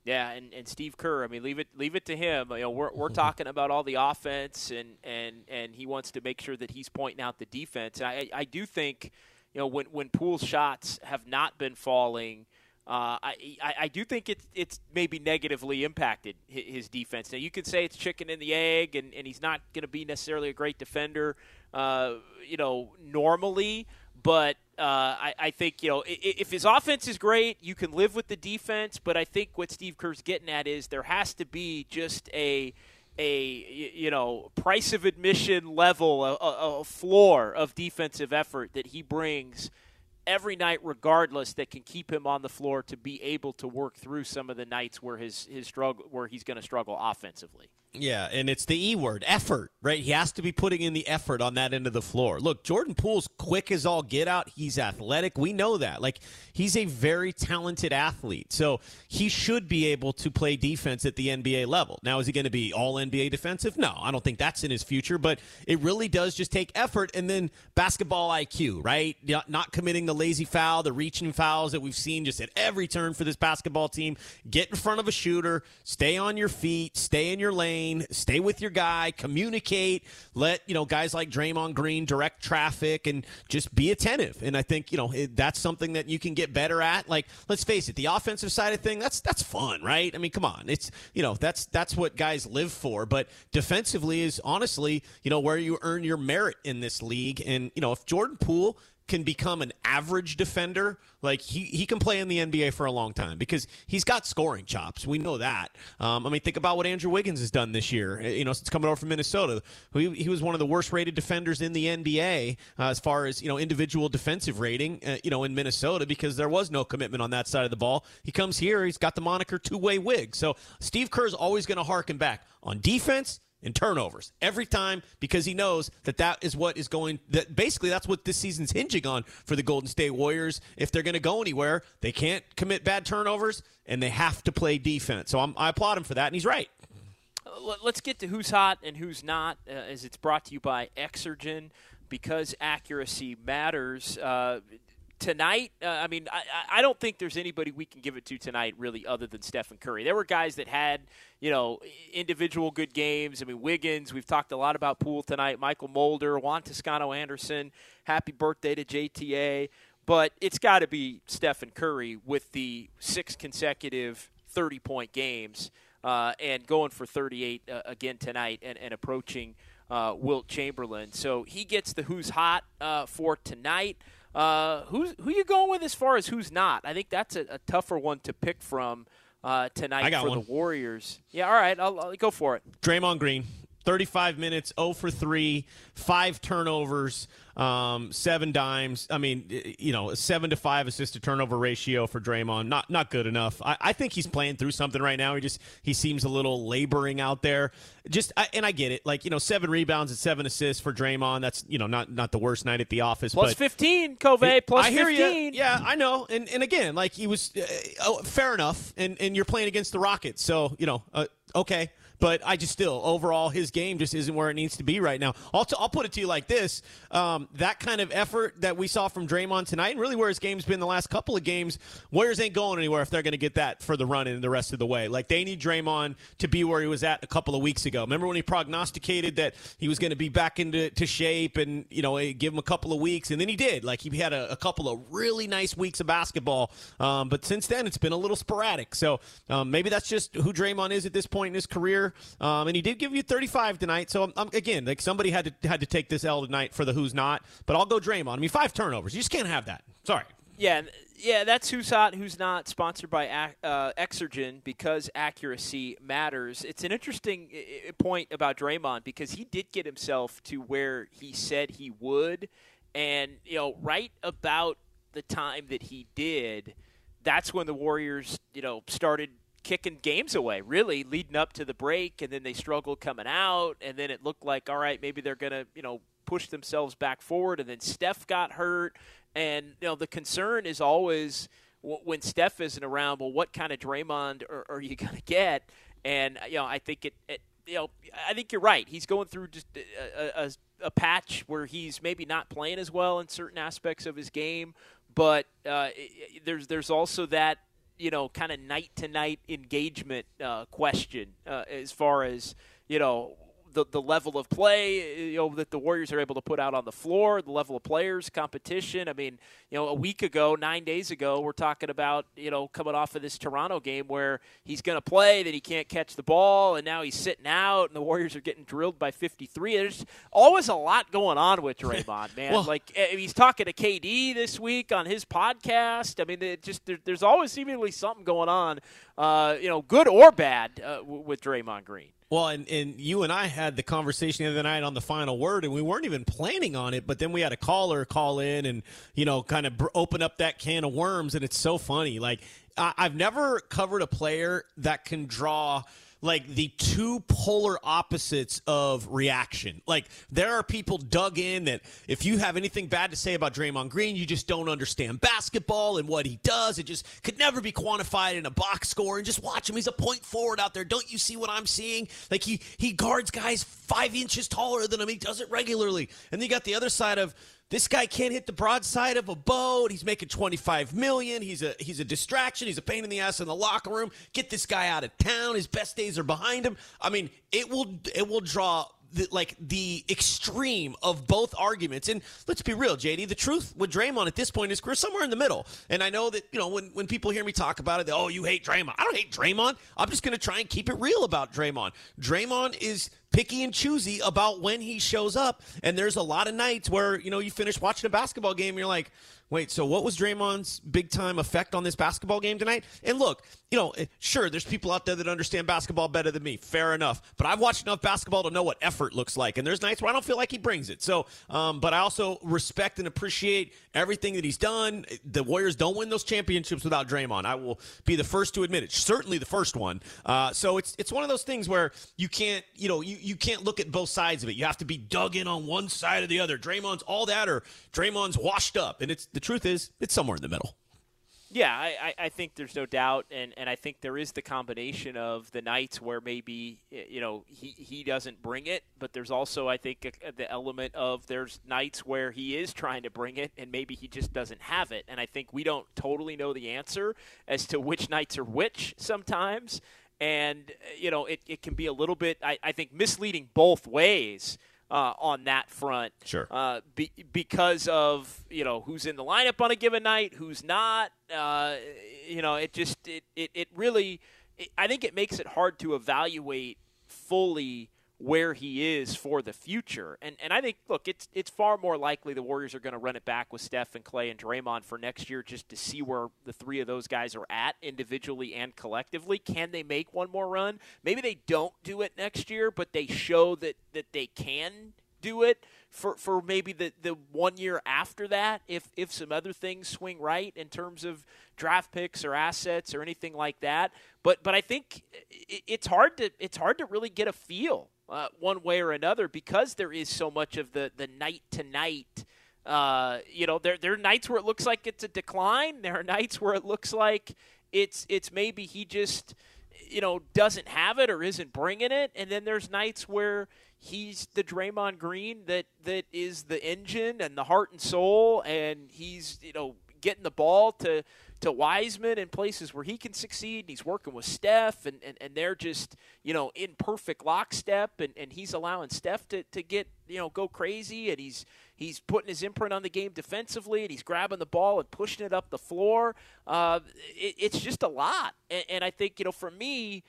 Yeah, and, and Steve Kerr, I mean, leave it leave it to him. You know, we're, we're talking about all the offense, and, and, and he wants to make sure that he's pointing out the defense. And I I do think, you know, when when Poole's shots have not been falling, uh, I, I, I do think it's it's maybe negatively impacted his defense. Now you could say it's chicken and the egg, and, and he's not going to be necessarily a great defender, uh, you know, normally. But uh, I, I, think you know if his offense is great, you can live with the defense. But I think what Steve Kerr's getting at is there has to be just a a you know price of admission level, a, a, a floor of defensive effort that he brings every night regardless that can keep him on the floor to be able to work through some of the nights where his his struggle where he's going to struggle offensively. Yeah, and it's the E word, effort, right? He has to be putting in the effort on that end of the floor. Look, Jordan Poole's quick as all get out. He's athletic. We know that. Like, he's a very talented athlete. So he should be able to play defense at the NBA level. Now, is he going to be all NBA defensive? No, I don't think that's in his future, but it really does just take effort and then basketball IQ, right? Not committing the lazy foul, the reaching fouls that we've seen just at every turn for this basketball team. Get in front of a shooter, stay on your feet, stay in your lane lane, stay with your guy, communicate, let, you know, guys like Draymond Green direct traffic and just be attentive. And I think, you know, it, that's something that you can get better at. Like, let's face it, the offensive side of thing, that's that's fun, right? I mean, come on. It's, you know, that's that's what guys live for, but defensively is honestly, you know, where you earn your merit in this league. And, you know, if Jordan Poole can become an average defender, like he, he can play in the NBA for a long time because he's got scoring chops. We know that. Um, I mean, think about what Andrew Wiggins has done this year. Uh, you know, since coming over from Minnesota, he, he was one of the worst rated defenders in the NBA uh, as far as you know individual defensive rating. Uh, you know, in Minnesota because there was no commitment on that side of the ball. He comes here, he's got the moniker two way wig. So Steve Kerr's always going to harken back on defense in turnovers every time because he knows that that is what is going that basically that's what this season's hinging on for the Golden State Warriors. If they're going to go anywhere they can't commit bad turnovers and they have to play defense. So I'm, i applaud him for that and he's right. Let's get to who's hot and who's not uh, as it's brought to you by Exergen because accuracy matters. Uh, tonight, uh, I mean, I, I don't think there's anybody we can give it to tonight really other than Stephen Curry. There were guys that had, you know, individual good games. I mean, Wiggins, we've talked a lot about Poole tonight, Mychal Mulder, Juan Toscano Anderson, happy birthday to JTA. But it's got to be Stephen Curry with the six consecutive 30 point games uh, and going for 38 uh, again tonight and, and approaching uh, Wilt Chamberlain. So he gets the who's hot uh, for tonight. Uh, who's who you going with as far as who's not? I think that's a, a tougher one to pick from uh, tonight for one. the Warriors. Yeah, all right, I'll, I'll go for it. Draymond Green. 35 minutes, 0 for 3, five turnovers, um, seven dimes. I mean, you know, a seven to five assist to turnover ratio for Draymond. Not not good enough. I, I, think he's playing through something right now. He just he seems a little laboring out there. Just I, and I get it. Like you know, seven rebounds and seven assists for Draymond. That's you know not not the worst night at the office. Plus but 15, Cove. Plus I hear 15. You. Yeah, I know. And and again, like he was uh, oh, fair enough. And and you're playing against the Rockets, so you know, uh, okay. But I just still overall his game just isn't where it needs to be right now. I'll, t- I'll put it to you like this: um, that kind of effort that we saw from Draymond tonight, and really where his game's been the last couple of games, Warriors ain't going anywhere if they're going to get that for the run in the rest of the way. Like they need Draymond to be where he was at a couple of weeks ago. Remember when he prognosticated that he was going to be back into to shape, and you know give him a couple of weeks, and then he did. Like he had a, a couple of really nice weeks of basketball, um, but since then it's been a little sporadic. So um, maybe that's just who Draymond is at this point in his career. Um, and he did give you 35 tonight. So um, again, like somebody had to had to take this L tonight for the who's not. But I'll go Draymond. I mean, five turnovers. You just can't have that. Sorry. Yeah, yeah, that's who's hot, who's not. Sponsored by uh, Exergen because accuracy matters. It's an interesting point about Draymond because he did get himself to where he said he would, and you know, right about the time that he did, that's when the Warriors, you know, started kicking games away, really, leading up to the break, and then they struggled coming out, and then it looked like, all right, maybe they're going to, you know, push themselves back forward, and then Steph got hurt, and, you know, the concern is always when Steph isn't around, well, what kind of Draymond are, are you going to get? And, you know, I think it, it, you know, I think you're right. He's going through just a, a, a patch where he's maybe not playing as well in certain aspects of his game, but uh, there's there's also that you know kind of night to night engagement uh, question uh, as far as you know the, the level of play you know that the Warriors are able to put out on the floor, the level of players, competition. I mean, you know, a week ago, nine days ago, we're talking about you know coming off of this Toronto game where he's going to play, then he can't catch the ball, and now he's sitting out, and the Warriors are getting drilled by 53. There's always a lot going on with Draymond, man. well, like eh, he's talking to KD this week on his podcast. I mean, it just there, there's always seemingly something going on, uh, you know, good or bad uh, with Draymond Green. Well, and, and you and I had the conversation the other night on the final word, and we weren't even planning on it, but then we had a caller call in and, you know, kind of open up that can of worms, and it's so funny. Like, I- I've never covered a player that can draw – like the two polar opposites of reaction. Like there are people dug in that if you have anything bad to say about Draymond Green, you just don't understand basketball and what he does. It just could never be quantified in a box score. And just watch him; he's a point forward out there. Don't you see what I'm seeing? Like he he guards guys five inches taller than him. He does it regularly. And then you got the other side of this guy can't hit the broadside of a boat. He's making 25 million. He's a he's a distraction. He's a pain in the ass in the locker room. Get this guy out of town. His best days are behind him. I mean, it will it will draw the, like the extreme of both arguments. And let's be real, JD. The truth with Draymond at this point is we're somewhere in the middle. And I know that you know when when people hear me talk about it, they, oh, you hate Draymond. I don't hate Draymond. I'm just going to try and keep it real about Draymond. Draymond is picky and choosy about when he shows up. And there's a lot of nights where you know you finish watching a basketball game, and you're like Wait, so what was Draymond's big time effect on this basketball game tonight? And look, you know, eh, sure, there's people out there that understand basketball better than me. Fair enough. But I've watched enough basketball to know what effort looks like. And there's nights where I don't feel like he brings it. So, um, but I also respect and appreciate everything that he's done. The Warriors don't win those championships without Draymond. I will be the first to admit it. Certainly the first one. Uh, so it's it's one of those things where you can't, you know, you, you can't look at both sides of it. You have to be dug in on one side or the other. Draymond's all that or Draymond's washed up. And it's the truth is, it's somewhere in the middle. Yeah, I, I think there's no doubt, and, and I think there is the combination of the nights where maybe you know he, he doesn't bring it, but there's also I think the element of there's nights where he is trying to bring it, and maybe he just doesn't have it, and I think we don't totally know the answer as to which nights are which sometimes, and you know it, it can be a little bit I, I think misleading both ways uh, on that front. Sure. Uh, be, because of you know who's in the lineup on a given night, who's not. Uh, you know, it just it it, it really. It, I think it makes it hard to evaluate fully where he is for the future. And and I think look, it's it's far more likely the Warriors are going to run it back with Steph and Klay and Draymond for next year just to see where the three of those guys are at individually and collectively. Can they make one more run? Maybe they don't do it next year, but they show that that they can do it for, for maybe the, the one year after that if if some other things swing right in terms of draft picks or assets or anything like that but but I think it's hard to it's hard to really get a feel uh, one way or another because there is so much of the the night to night. Uh, you know, there there are nights where it looks like it's a decline. There are nights where it looks like it's it's maybe he just you know, doesn't have it or isn't bringing it, and then there's nights where he's the Draymond Green that that is the engine and the heart and soul, and he's you know getting the ball to to Wiseman in places where he can succeed. And he's working with Steph, and, and, and they're just you know in perfect lockstep, and, and he's allowing Steph to, to get you know go crazy, and he's he's putting his imprint on the game defensively, and he's grabbing the ball and pushing it up the floor. Uh, it, it's just a lot, and, and I think you know for me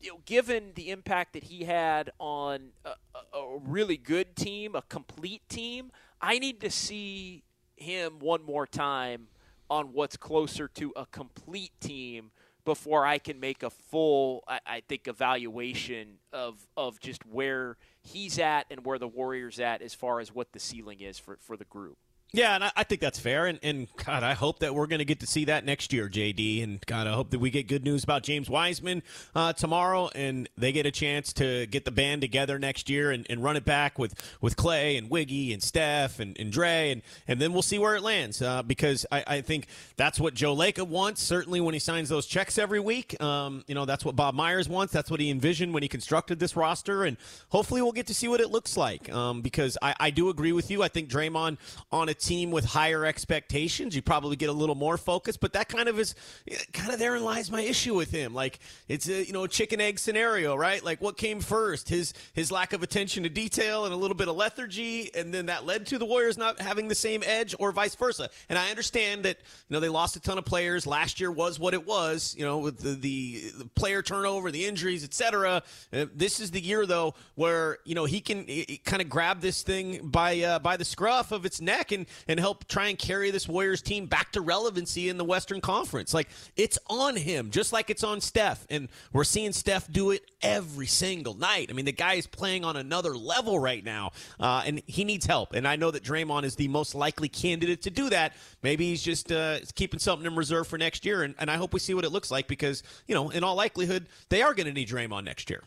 you know, given the impact that he had on a, a, really good team, a complete team, I need to see him one more time on what's closer to a complete team before I can make a full, I, I think, evaluation of of just where he's at and where the Warriors at as far as what the ceiling is for, for the group. Yeah, and I, I, think that's fair. And, and God, I hope that we're going to get to see that next year, JD. And God, I hope that we get good news about James Wiseman uh, tomorrow, and they get a chance to get the band together next year and, and run it back with, with Klay and Wiggy and Steph and, and Dre, and, and then we'll see where it lands. Uh, because I, I think that's what Joe Lacob wants. Certainly, when he signs those checks every week, um, you know that's what Bob Myers wants. That's what he envisioned when he constructed this roster, and hopefully, we'll get to see what it looks like. Um, because I, I do agree with you. I think Draymond on a team with higher expectations, you probably get a little more focus. But that kind of is kind of therein lies my issue with him. Like it's a you know chicken egg scenario, right? Like what came first? His his lack of attention to detail and a little bit of lethargy, and then that led to the Warriors not having the same edge, or vice versa. And I understand that you know they lost a ton of players. Last year was what it was, you know, with the the, the player turnover, the injuries, etc. Uh, this is the year though where you know he can kind of grab this thing by uh, by the scruff of its neck and and help try and carry this Warriors team back to relevancy in the Western Conference. Like it's on him, just like it's on Steph, and we're seeing Steph do it every single night. I mean, the guy is playing on another level right now, uh, and he needs help. And I know that Draymond is the most likely candidate to do that. Maybe he's just uh, keeping something in reserve for next year, and, and I hope we see what it looks like because you know, in all likelihood, they are going to need Draymond next year.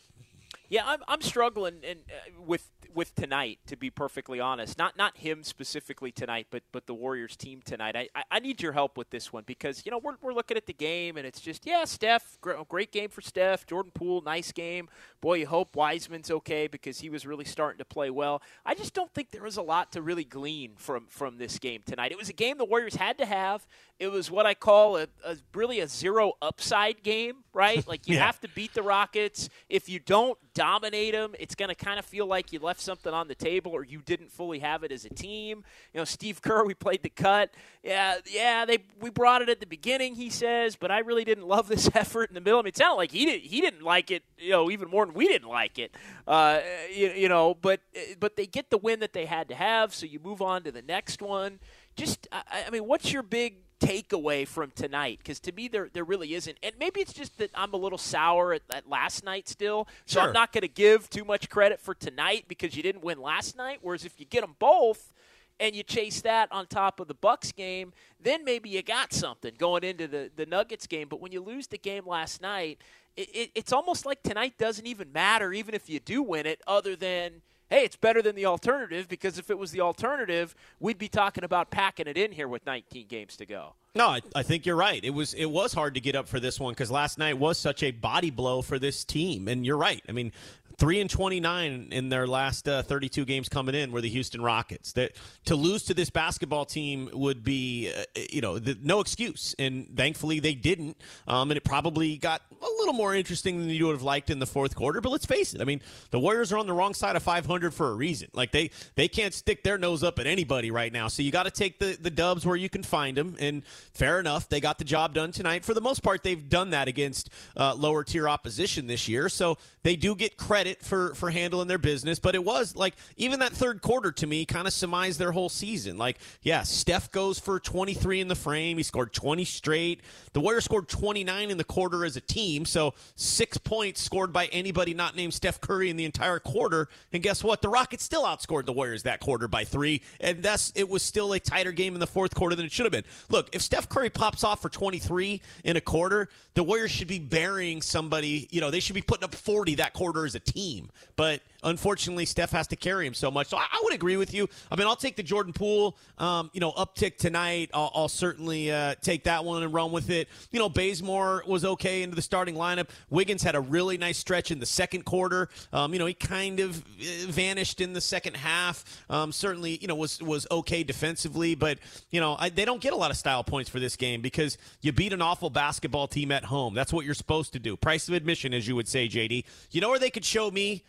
Yeah, I'm, I'm struggling and uh, with with tonight, to be perfectly honest. Not not him specifically tonight, but but the Warriors team tonight. I, I, I need your help with this one because you know we're, we're looking at the game and it's just yeah, Steph, oh, great game for Steph. Jordan Poole, nice game. Boy, you hope Wiseman's okay because he was really starting to play well. I just don't think there was a lot to really glean from from this game tonight. It was a game the Warriors had to have. It was what I call a, a really a zero upside game, right? Like you yeah. have to beat the Rockets. If you don't dominate them, it's going to kind of feel like you left something on the table or you didn't fully have it as a team. You know, Steve Kerr, we played the cut. Yeah, yeah, they we brought it at the beginning, he says, but I really didn't love this effort in the middle. I mean, it sounded like he didn't he didn't like it, you know, even more than we didn't like it. Uh, you, you know, but but they get the win that they had to have, so you move on to the next one. Just, I, I mean, what's your big takeaway from tonight? Because to me, there there really isn't. And maybe it's just that I'm a little sour at, at last night still, so sure. I'm not going to give too much credit for tonight because you didn't win last night. Whereas if you get them both and you chase that on top of the Bucks game, then maybe you got something going into the the Nuggets game. But when you lose the game last night, it, it, it's almost like tonight doesn't even matter, even if you do win it, other than hey, it's better than the alternative because if it was the alternative, we'd be talking about packing it in here with 19 games to go. No, I, I think you're right. It was it was hard to get up for this one because last night was such a body blow for this team, and you're right. I mean, three and 29 in their last uh, 32 games coming in were the Houston Rockets. That to lose to this basketball team would be, uh, you know, the, no excuse. And thankfully they didn't. Um, and it probably got a little more interesting than you would have liked in the fourth quarter. But let's face it. I mean, the Warriors are on the wrong side of 500 for a reason. Like they they can't stick their nose up at anybody right now. So you got to take the the dubs where you can find them. And fair enough, they got the job done tonight. For the most part, they've done that against uh, lower tier opposition this year. So they do get credit for for handling their business. But it was like even that third quarter to me kind of surmised their whole season. Like, yeah, Steph goes for 23 in the frame. He scored 20 straight. The Warriors scored 29 in the quarter as a team. So six points scored by anybody not named Steph Curry in the entire quarter. And guess what? The Rockets still outscored the Warriors that quarter by three. And that's it was still a tighter game in the fourth quarter than it should have been. Look, if Steph Curry pops off for 23 in a quarter, the Warriors should be burying somebody. You know, they should be putting up 40 that quarter as a team. But unfortunately, Steph has to carry him so much. So I, I would agree with you. I mean, I'll take the Jordan Poole, um, you know, uptick tonight. I'll, I'll certainly uh, take that one and run with it. You know, Bazemore was okay into the starting lineup. Wiggins had a really nice stretch in the second quarter. Um, you know, he kind of uh, vanished in the second half. Um, certainly, you know, was was okay defensively, but you know, I, they don't get a lot of style points for this game because you beat an awful basketball team at home. That's what you're supposed to do. Price of admission, as you would say, JD. You know where they could show me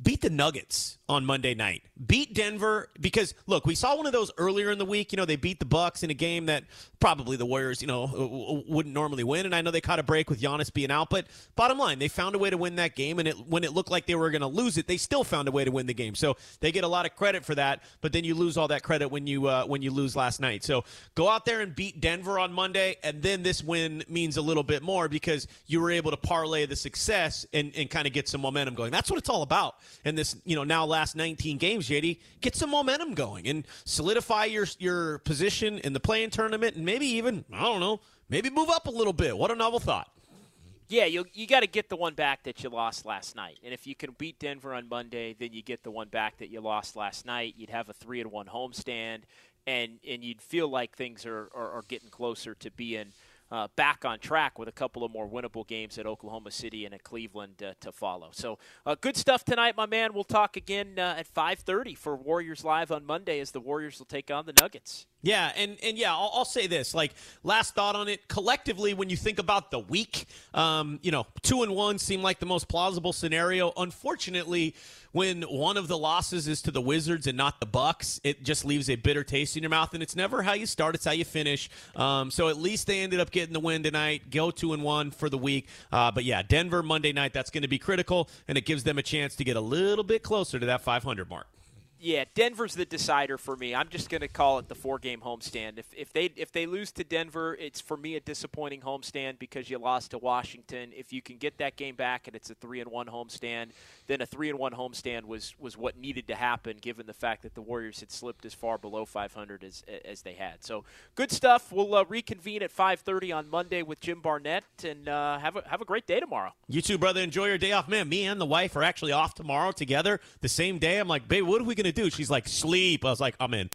beat the Nuggets on Monday night. Beat Denver because look, we saw one of those earlier in the week. You know, they beat the Bucks in a game that probably the Warriors, you know, wouldn't normally win. And I know they caught a break with Giannis being out, but bottom line, they found a way to win that game. And it, when it looked like they were going to lose it, they still found a way to win the game. So they get a lot of credit for that. But then you lose all that credit when you uh, when you lose last night. So go out there and beat Denver on Monday, and then this win means a little bit more because you were able to parlay the success and, and kind of get some momentum going. That's what it's all about. And this, you know, now last 19 games, JD, get some momentum going and solidify your your position in the play-in tournament and maybe even, I don't know, maybe move up a little bit. What a novel thought. Yeah, you you got to get the one back that you lost last night, and if you can beat Denver on Monday, then you get the one back that you lost last night. You'd have a three and one homestand, and and you'd feel like things are, are, are getting closer to being – uh, back on track with a couple of more winnable games at Oklahoma City and at Cleveland uh, to follow. So uh, good stuff tonight, my man. We'll talk again uh, at 5:30 for Warriors Live on Monday as the Warriors will take on the Nuggets. Yeah, and and yeah, I'll, I'll, say this. Like last thought on it, collectively, when you think about the week, um, you know, two and one seem like the most plausible scenario. Unfortunately, when one of the losses is to the Wizards and not the Bucks, it just leaves a bitter taste in your mouth. And it's never how you start; it's how you finish. Um, so at least they ended up getting the win tonight. Go two and one for the week. Uh, but yeah, Denver Monday night. That's going to be critical, and it gives them a chance to get a little bit closer to that 500 mark yeah, Denver's the decider for me. I'm just going to call it the four-game homestand. If if they if they lose to Denver, it's for me a disappointing homestand because you lost to Washington. If you can get that game back and it's a three and one homestand, then a three and one homestand was was what needed to happen given the fact that the Warriors had slipped as far below 500 as as they had. So good stuff. We'll uh, reconvene at 5:30 on Monday with Jim Barnett and uh, have a have a great day tomorrow. You too, brother. Enjoy your day off, man. Me and the wife are actually off tomorrow together the same day. I'm like, babe, what are we going to to do? She's like, sleep. I was like, I'm in.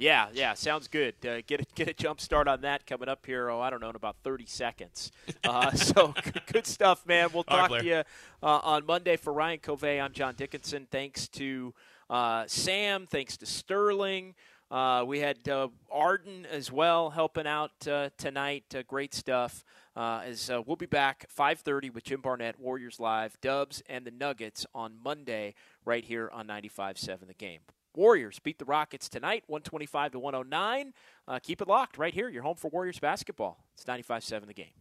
Yeah, yeah, sounds good. Uh, get a, get a jump start on that coming up here. Oh, I don't know in about 30 seconds. Uh, so good, good, stuff, man. We'll talk right, to you uh, on Monday for Ryan Covey. I'm John Dickinson. Thanks to uh, Sam. Thanks to Sterling. Uh, we had uh, Arden as well helping out tonight. great stuff. As we'll be back 5:30 with Jim Barnett, Warriors Live, Dubs, and the Nuggets on Monday right here on 95.7 The Game. Warriors beat the Rockets tonight, 125 to 109. Uh, keep it locked right here. You're home for Warriors basketball. It's 95.7 The Game.